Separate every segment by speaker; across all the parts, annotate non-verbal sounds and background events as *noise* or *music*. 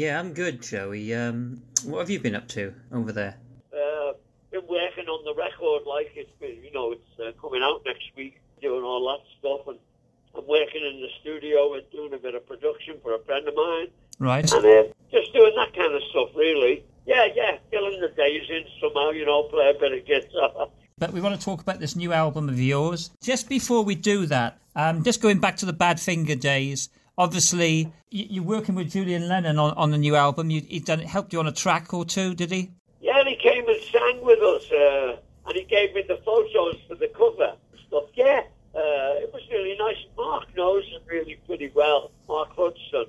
Speaker 1: Yeah, I'm good, Joey. Um, what have you been up to over there?
Speaker 2: Uh, been working on the record like it's been, you know, it's uh, coming out next week, doing all that stuff, and I'm working in the studio and doing a bit of production for a friend of mine,
Speaker 1: Right.
Speaker 2: and uh, just doing that kind of stuff, really. Yeah, yeah, filling the days in somehow, you know, play a bit of guitar. *laughs*
Speaker 1: But we want to talk about this new album of yours. Just before we do that, um, just going back to the Badfinger days. Obviously, you- you're working with Julian Lennon on, on the new album. You, he done helped you on a track or two, did he?
Speaker 2: Yeah, he came and sang with us, uh, and he gave me the photos for the cover stuff. Yeah, uh, it was really nice. Mark knows him really pretty well. Mark Hudson.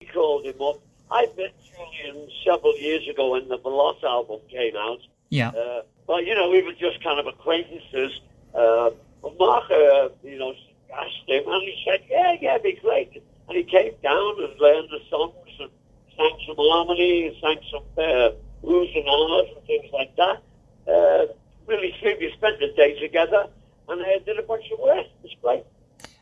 Speaker 2: We called him up. I met Julian several years ago when the Valotte album came out.
Speaker 1: Yeah.
Speaker 2: Uh, but, you know, we were just kind of acquaintances. Uh, Mark, uh, you know, asked him, and he said, yeah, yeah, it'd be great. And he came down and learned the songs and sang some harmony and sang some uh, blues and R's and things like that. Uh, really. We spent the day together and uh, did a bunch of work. It was great.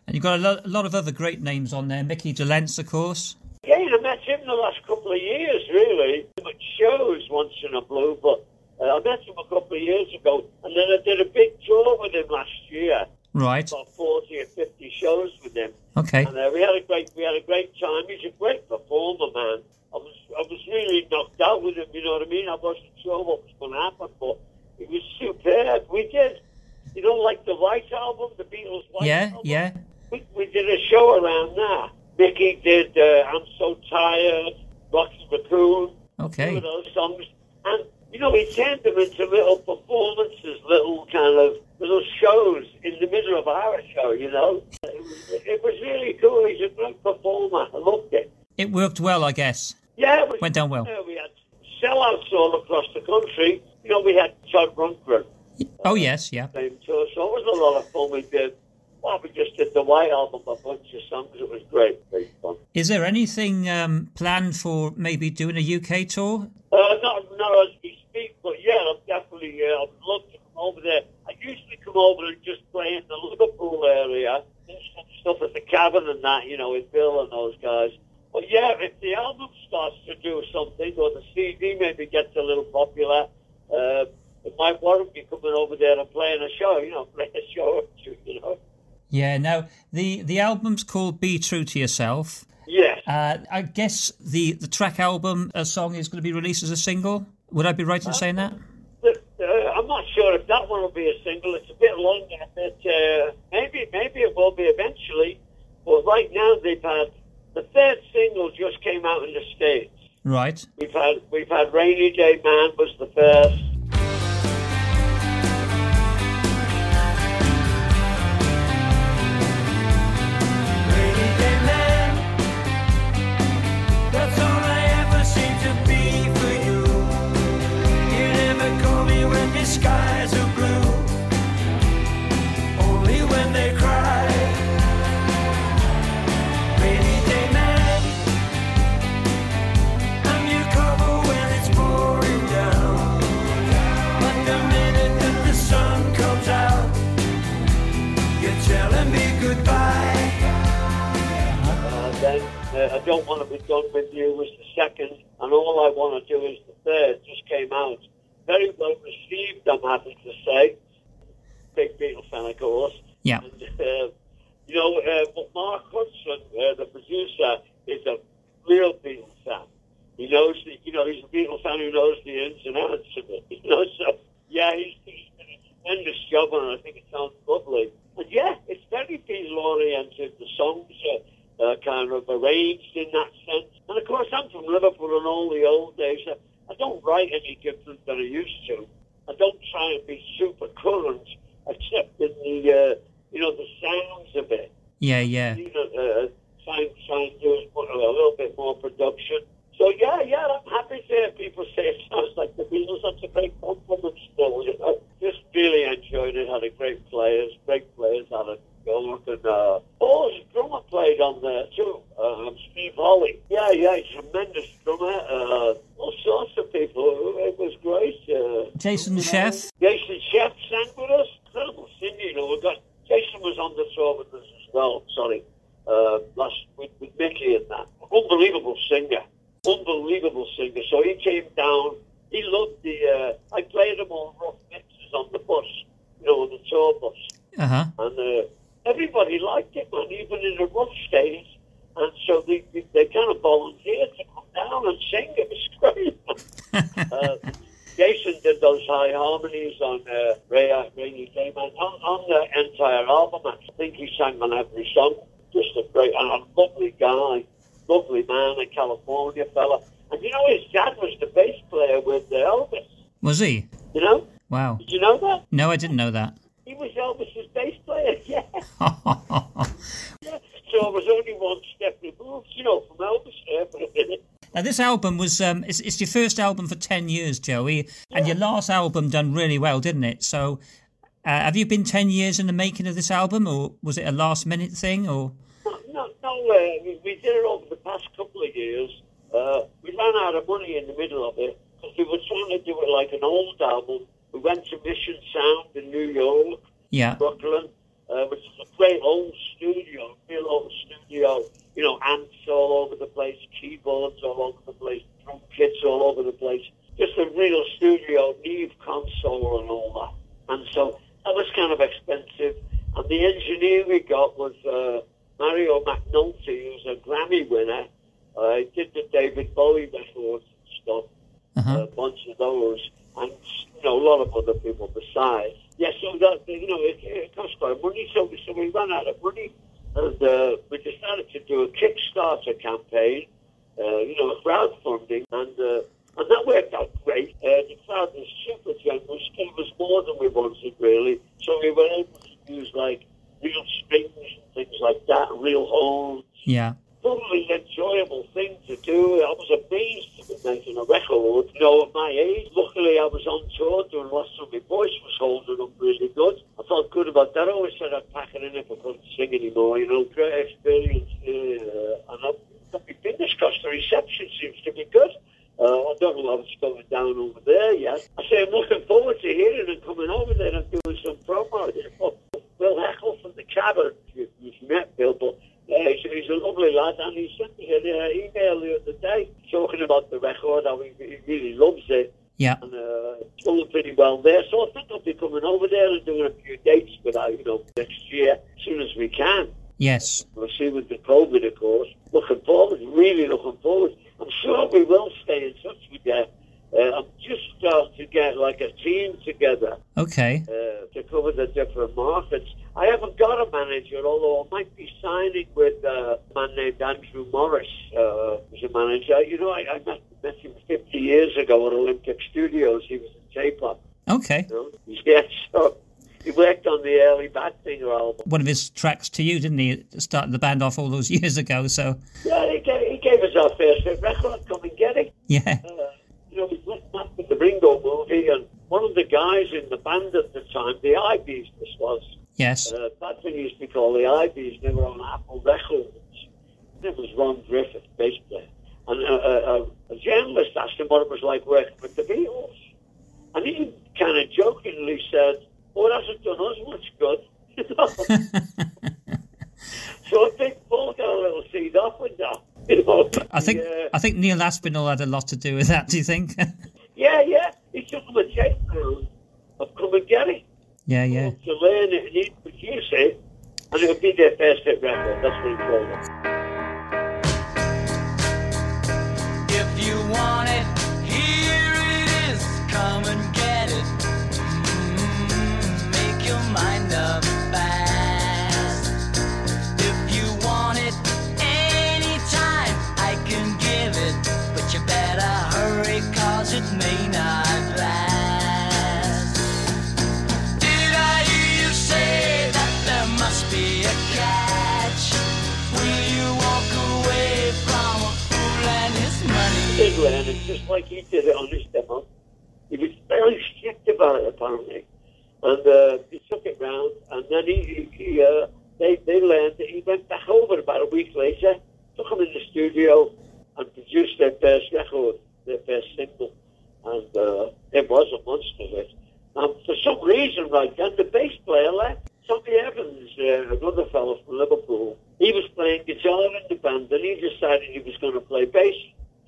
Speaker 1: And you've got a, lo- a lot of other great names on there. Micky Dolenz, of course.
Speaker 2: Yeah, I met him the last couple of years, really. At shows once in a blue, but uh, I met him a couple of years ago, and then I did a big tour with him last year,
Speaker 1: Right.
Speaker 2: about forty or fifty shows with him,
Speaker 1: Okay.
Speaker 2: and uh, we had a great we had a great time. He's a great performer, man. I was I was really knocked out with him. You know what I mean? I wasn't sure what was going to happen, but it was superb. We did, you know, like the White album, the Beatles' White
Speaker 1: Yeah, yeah.
Speaker 2: we, we did a show around that. Micky did uh, I'm So Tired, Rocky Raccoon,
Speaker 1: Okay.
Speaker 2: of those songs. And, you know, we turned them into little performances, little kind of little shows in the middle of our show, you know. It was, it was really cool. He's a great performer. I loved it.
Speaker 1: It worked well, I guess.
Speaker 2: Yeah, it was,
Speaker 1: Went down well.
Speaker 2: uh, we had sellouts all across the country. You know, we had Todd Rundgren
Speaker 1: Oh, yes, yeah.
Speaker 2: same tour, so it was a lot of fun. We did, well, we just did the White Album, a bunch of songs. It was great, great fun.
Speaker 1: Is there anything um, planned for maybe doing a UK tour?
Speaker 2: Uh, not, not as we speak, but yeah, I'm definitely, uh, I'd love to come over there. I usually come over and just play in the Liverpool area, stuff at the Cavern and that, you know, with Bill and those guys. But yeah, if the album starts to do something, or the CD maybe gets a little popular, uh, it might warrant me coming over there and playing a show, you know, *laughs* play a show or two, you know.
Speaker 1: Yeah. Now the the album's called "Be True to Yourself."
Speaker 2: Yes.
Speaker 1: Uh, I guess the the track album a song is going to be released as a single. Would I be right in saying that?
Speaker 2: Uh, I'm not sure if that one will be a single. It's a bit longer, but uh, maybe maybe it will be eventually. But right now they've had the third single just came out in the states.
Speaker 1: Right.
Speaker 2: We've had we've had Rainy Day Man was the first. Don't want to be done with you was the second, and all I want to do is the third. Just came out, very well received. I'm happy to say. Big Beatle fan, of course.
Speaker 1: Yeah.
Speaker 2: And, uh, you know, uh, but Mark Hudson, uh, the producer, is a real Beatles fan. He knows, the, you know, he's a Beatles fan who knows the ins and outs of it. *laughs* You know, so yeah, he's, he's done a tremendous job it. I think it sounds lovely. And yeah, it's very Beatle oriented. The songs are uh, kind of arranged in that sense. And of course, I'm from Liverpool in all the old days. Uh, I don't write any different than I used to. I don't try and be super current, except in the, uh, you know, the sounds of it.
Speaker 1: Yeah. Yeah.
Speaker 2: You know, uh, try, try and do a little bit more production. So yeah, yeah, I'm happy to hear people say it sounds like the Beatles. That's a great compliment still, you know. Just really enjoyed it, had a great players, great players, had a go and uh Paul's drummer played on there too. Um Steve Holley. Yeah, yeah, tremendous drummer, uh all sorts of people. It was great. Uh
Speaker 1: Jason
Speaker 2: you know,
Speaker 1: Scheff.
Speaker 2: Jason Scheff sang with us. Incredible thing, you know, we got Jason was on the tour with us as well, sorry, uh, last unbelievable singer. So he came down. He loved the. Uh, I played him on rough mixes on the bus, you know, on the tour bus,
Speaker 1: Uh huh.
Speaker 2: and uh, everybody liked it, man, even in the rough stage. And so they, they, they kind of volunteered to come down and sing. It was great. uh, Jason did those high harmonies on uh, Ray, Rainy Day Man. On, on the entire album, I think he sang on every song. Just a great, and a lovely guy, lovely man, a California fella. And you know, his dad was the bass player with Elvis.
Speaker 1: Was he?
Speaker 2: You know?
Speaker 1: Wow.
Speaker 2: Did you know that?
Speaker 1: No, I didn't know that.
Speaker 2: He was Elvis's bass player, *laughs* yeah. yeah. *laughs* So I was only one step removed, you know, from Elvis for a minute.
Speaker 1: Now, this album was um, it's, it's your first album for ten years, Joey, and your last album done really well, didn't it? So, uh, have you been ten years in the making of this album, or was it a last minute thing, or?
Speaker 2: No, no, no uh, we, we did it over the past couple of years. Uh, out of money in the middle of it because we were trying to do it like an old album. We went to Mission Sound in New York,
Speaker 1: Yeah.
Speaker 2: Brooklyn, uh, which is a great old studio, real old studio. You know, amps all over the place, keyboards all over the place, drum kits all over the place. Just a real studio, Neve console and all that. And so that was kind of expensive. And the engineer we got was uh, Mario McNulty, who's a Grammy winner. Uh, he did the David Bowie records and stuff
Speaker 1: Uh-huh.
Speaker 2: a bunch of those, and you know a lot of other people besides. Yeah, so that you know it, it costs quite money. So we so we ran out of money, and uh, we decided to do a Kickstarter campaign, uh, you know, crowdfunding, and uh, and that worked out great. Uh, the crowd was super generous, gave us more than we wanted really. So we were able to use like real strings and things like that, real horns
Speaker 1: Yeah.
Speaker 2: Totally enjoyable thing to do. I was amazed to be making a record, you know, at my age. Luckily, I was on tour doing lots of my voice was holding up really good. I felt good about that. I always said I'd pack it in if I couldn't sing anymore, you know, great experience. Uh, and I've got my fingers crossed. The reception seems to be good. Uh, I don't know how it's going down over there yet. I say I'm looking forward to hearing and coming over there and doing some promo. You know, Bill Heckle from the Cavern. You, you've met Bill, but uh, he's, he's a lovely lad, and he sent me an uh, email the other day talking about the record, how he, he really loves it,
Speaker 1: Yeah.
Speaker 2: and uh, it's going there. So I think I'll be coming over there and doing a few dates with that, you know, next year, as soon as we can.
Speaker 1: Yes.
Speaker 2: We'll see with the COVID, of course. Looking forward, really looking forward. I'm sure we will stay in touch with you. Uh, I'm just starting to get like a team together
Speaker 1: Okay.
Speaker 2: uh, to cover the different markets. I haven't got a manager, although I might be signing with uh, a man named Andrew Morris uh, as a manager. You know, I, I met, met him 50 years ago at Olympic Studios. He was in J-pop.
Speaker 1: Okay.
Speaker 2: You know? Yeah, so he worked on the early Badfinger album.
Speaker 1: One of his tracks to you, didn't he? Started the band off all those *laughs* years ago. So
Speaker 2: Yeah, he gave, he gave us our first hit record, Come and Get It.
Speaker 1: yeah.
Speaker 2: uh, you know, we went back to the Ringo movie, and one of the guys in the band at the time, the Iveys, this was,
Speaker 1: Yes.
Speaker 2: uh, thing used to be called the Iveys, they were on Apple Records. It was Ron Griffith, bass player. And uh, uh, a journalist asked him what it was like working with the Beatles. And he kind of jokingly said, oh, it hasn't done us much good. *laughs* *laughs* so I think Paul got a little seed off with that. *laughs* You know,
Speaker 1: I think
Speaker 2: Yeah.
Speaker 1: I think Neil Aspinall had a lot to do with that. Do you think?
Speaker 2: Yeah, yeah. He took them a tape round of Come and Get It
Speaker 1: yeah. Yeah.
Speaker 2: to learn it and he'd produce it, and it would be their first hit record. That's what he called it.
Speaker 3: If you want it, money?
Speaker 2: Did learn it just like he did it on his demo. He was very strict about it, apparently. And uh, he took it round, and then he, he, uh, they, they learned it. He went back over about a week later, took him in the studio, and produced their first record, their first single. And uh, it was a monster hit. And for some reason, right then, the bass player left. Tommy Evans, uh, another fellow from Liverpool, he was playing guitar in the band, and he decided he was going to play bass.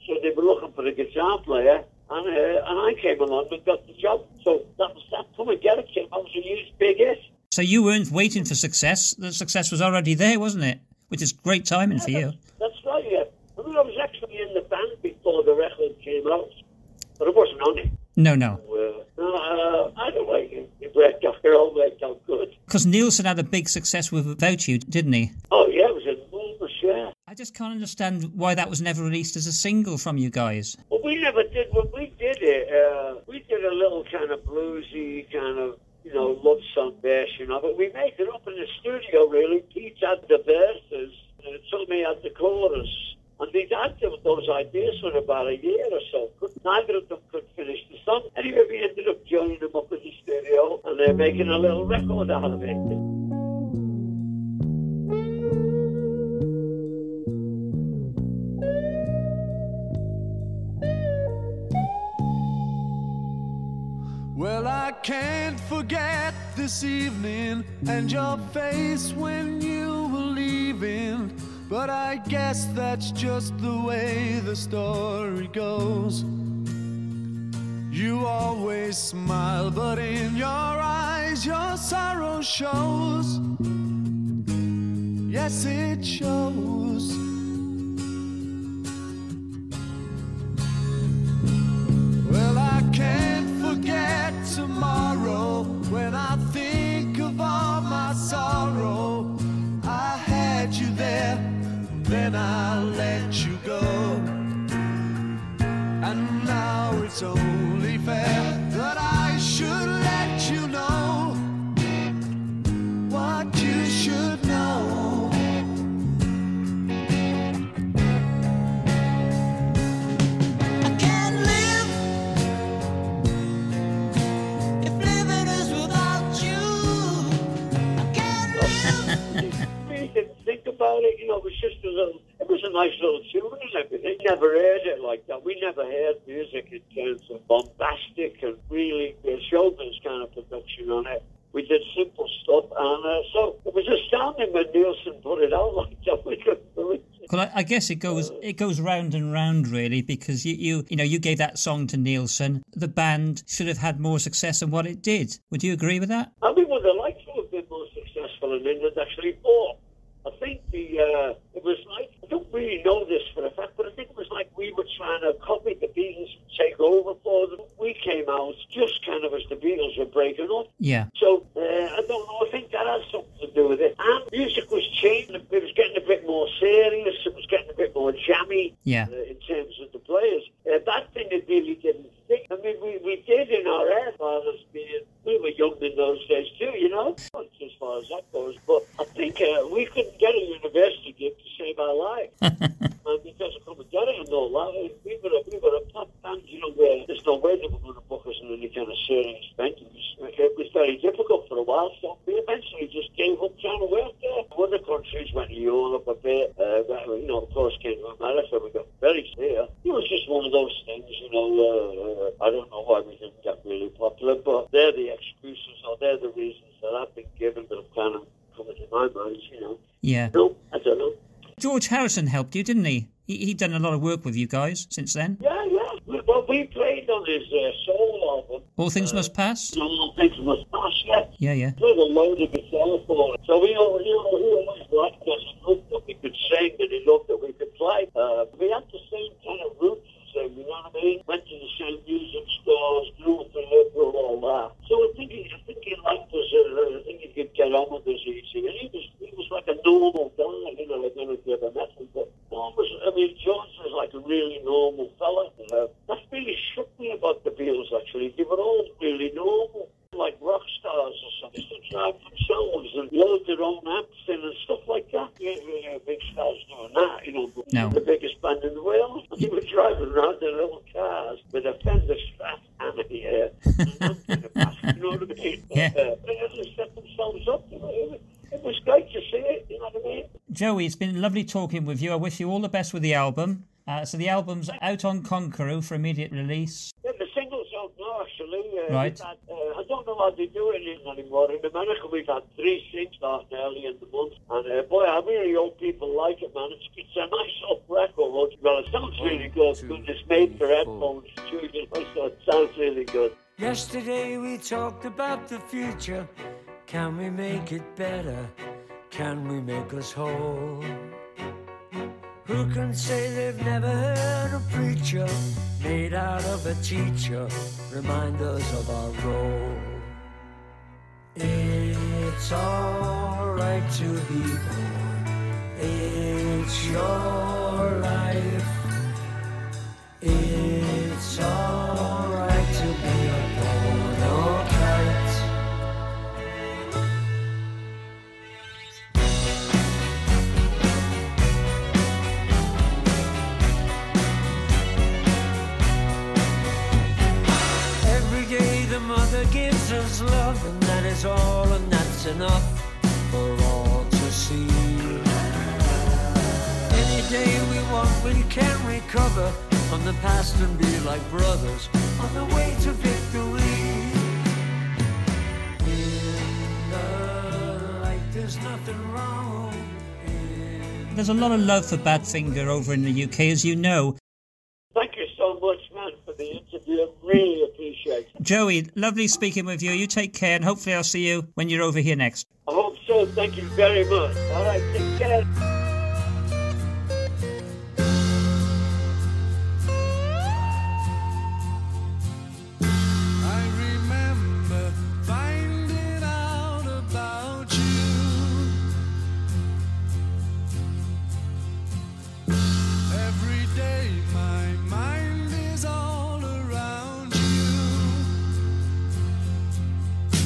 Speaker 2: So they were looking for a guitar player, and uh, and I came along and got the job. So that was that. Come and get it, Kim. I was a huge big hit.
Speaker 1: So you weren't waiting for success. The success was already there, wasn't it? Which is great timing for you.
Speaker 2: That's right, yeah. I mean, I was actually in the band before the record came out, but I wasn't on it.
Speaker 1: No, no.
Speaker 2: Uh, uh, either way, it, it worked out. It all worked out good.
Speaker 1: Because Nilsson had a big success with Without You, didn't he?
Speaker 2: Oh, yeah, it was enormous, yeah.
Speaker 1: I just can't understand why that was never released as a single from you guys.
Speaker 2: Well, we never did. When we did it, uh, we did a little kind of bluesy, kind of, you know, love song version of it. We made it up in the studio, really. Pete had the verses, and Tommy had the chorus. And they'd had those ideas for about a year or so. Neither of them could finish the song. Anyway, we ended up joining them up in the studio, and they're making a little record out of it.
Speaker 4: Forget this evening and your face when you were leaving. But I guess that's just the way the story goes. You always smile, but in your eyes, your sorrow shows. Yes, it shows.
Speaker 2: Little. It was a nice little tune and everything. Never heard it like that. We never heard music in terms of bombastic and really uh, showbiz kind of production on it. We did simple stuff, and uh, so it was astounding when Nilsson put it out like that. *laughs* We couldn't believe.
Speaker 1: Well, I, I guess it goes it goes round and round really because you, you you know you gave that song to Nilsson. The band should have had more success than what it did. Would you agree with that?
Speaker 2: And we would have liked to have been more successful in England, actually, but I think the uh, it was like I don't really know this for a fact, but I think it was like we were trying to copy the Beatles, take over for them. We came out just kind of as the Beatles were breaking up.
Speaker 1: Yeah.
Speaker 2: So uh, I don't know. I think that has something to do with it. And music was changing. It was getting a bit more serious. It was getting a bit more jammy
Speaker 1: Yeah.
Speaker 2: uh, in terms of the players. Uh, that thing it really didn't stick. I mean, we, we did in our head, fathers being we were young in those days too, you know. As far as that goes, but I think uh, we couldn't get a university gig to save our life. and because I couldn't get it and all that, we were a, we were a pop band, you know, where there's no way they were going to book us in any kind of serious venue. It was very difficult for a while, so we eventually just gave up trying to work there. Other countries went to Europe a bit, uh, well, you know, of course came to America, we got very clear. It was just one of those things, you know, uh, uh, I don't know why we didn't get really popular, but they're the excuses or they're the reasons that I've been given that have kind of come into my mind, you know.
Speaker 1: Yeah.
Speaker 2: No, I don't know.
Speaker 1: George Harrison helped you, didn't he? he he'd done a lot of work with you guys since then.
Speaker 2: Yeah, yeah. We- Well, we played on his uh, solo album.
Speaker 1: All things must pass.
Speaker 2: All things must pass, yeah.
Speaker 1: Yeah, yeah.
Speaker 2: With a load of guitar for it. So we all, you know, he always liked us. He loved that we could sing and he loved that we could play. Uh, we had the same kind of roots, so, you know what I mean? Went to the same music stores, grew up in Liverpool, all that. So I think he, I think he liked us. Uh, I think he could get on with us easy. And he was, he was like a normal guy, you know, I don't know if you ever met him, but was, I mean, George was like a really normal fella. Uh, that really shook me about the Beatles, actually. They were all really normal. Like rock stars or something, to drive themselves and load their own amps in and stuff like that. Yeah, yeah, big stars doing that, you know.
Speaker 1: No.
Speaker 2: The biggest band in the world. They were driving around their little cars with a fender strap and a, uh, an amp in the back, you know what I mean?
Speaker 1: Yeah.
Speaker 2: Uh, they just set themselves up. You know? it, was, it was great to see it, you know what I mean?
Speaker 1: Joey, it's been lovely talking with you. I wish you all the best with the album. Uh, so the album's out on Conqueror for immediate release.
Speaker 2: Yeah, the single's out now. actually. Uh,
Speaker 1: Right.
Speaker 2: Had, uh, I don't know how they do it in anymore. In America, we've had three singles out early in the month. And uh, boy, I really hope people like it, man. It's, it's a nice old record. Well, it sounds really good.
Speaker 4: two,
Speaker 2: Good. It's made for
Speaker 4: three,
Speaker 2: headphones too, you know, so it sounds really good.
Speaker 5: Yesterday we talked about the future. Can we make it better? Can we make us whole? Who can say they've never heard a preacher made out of a teacher remind us of our role? It's alright to be born. It's your mother gives us love, and that is all, and that's enough for all to see. Any day we want, we can recover from the past and be like brothers on the way to victory. In the light, there's nothing wrong.
Speaker 1: There's a lot of love for Badfinger over in the UK, as you know.
Speaker 2: Thank you so much, man, for the interview. Really appreciate it.
Speaker 1: Joey, lovely speaking with you. You take care, and hopefully I'll see you when you're over here next.
Speaker 2: I hope so. Thank you very much. All right.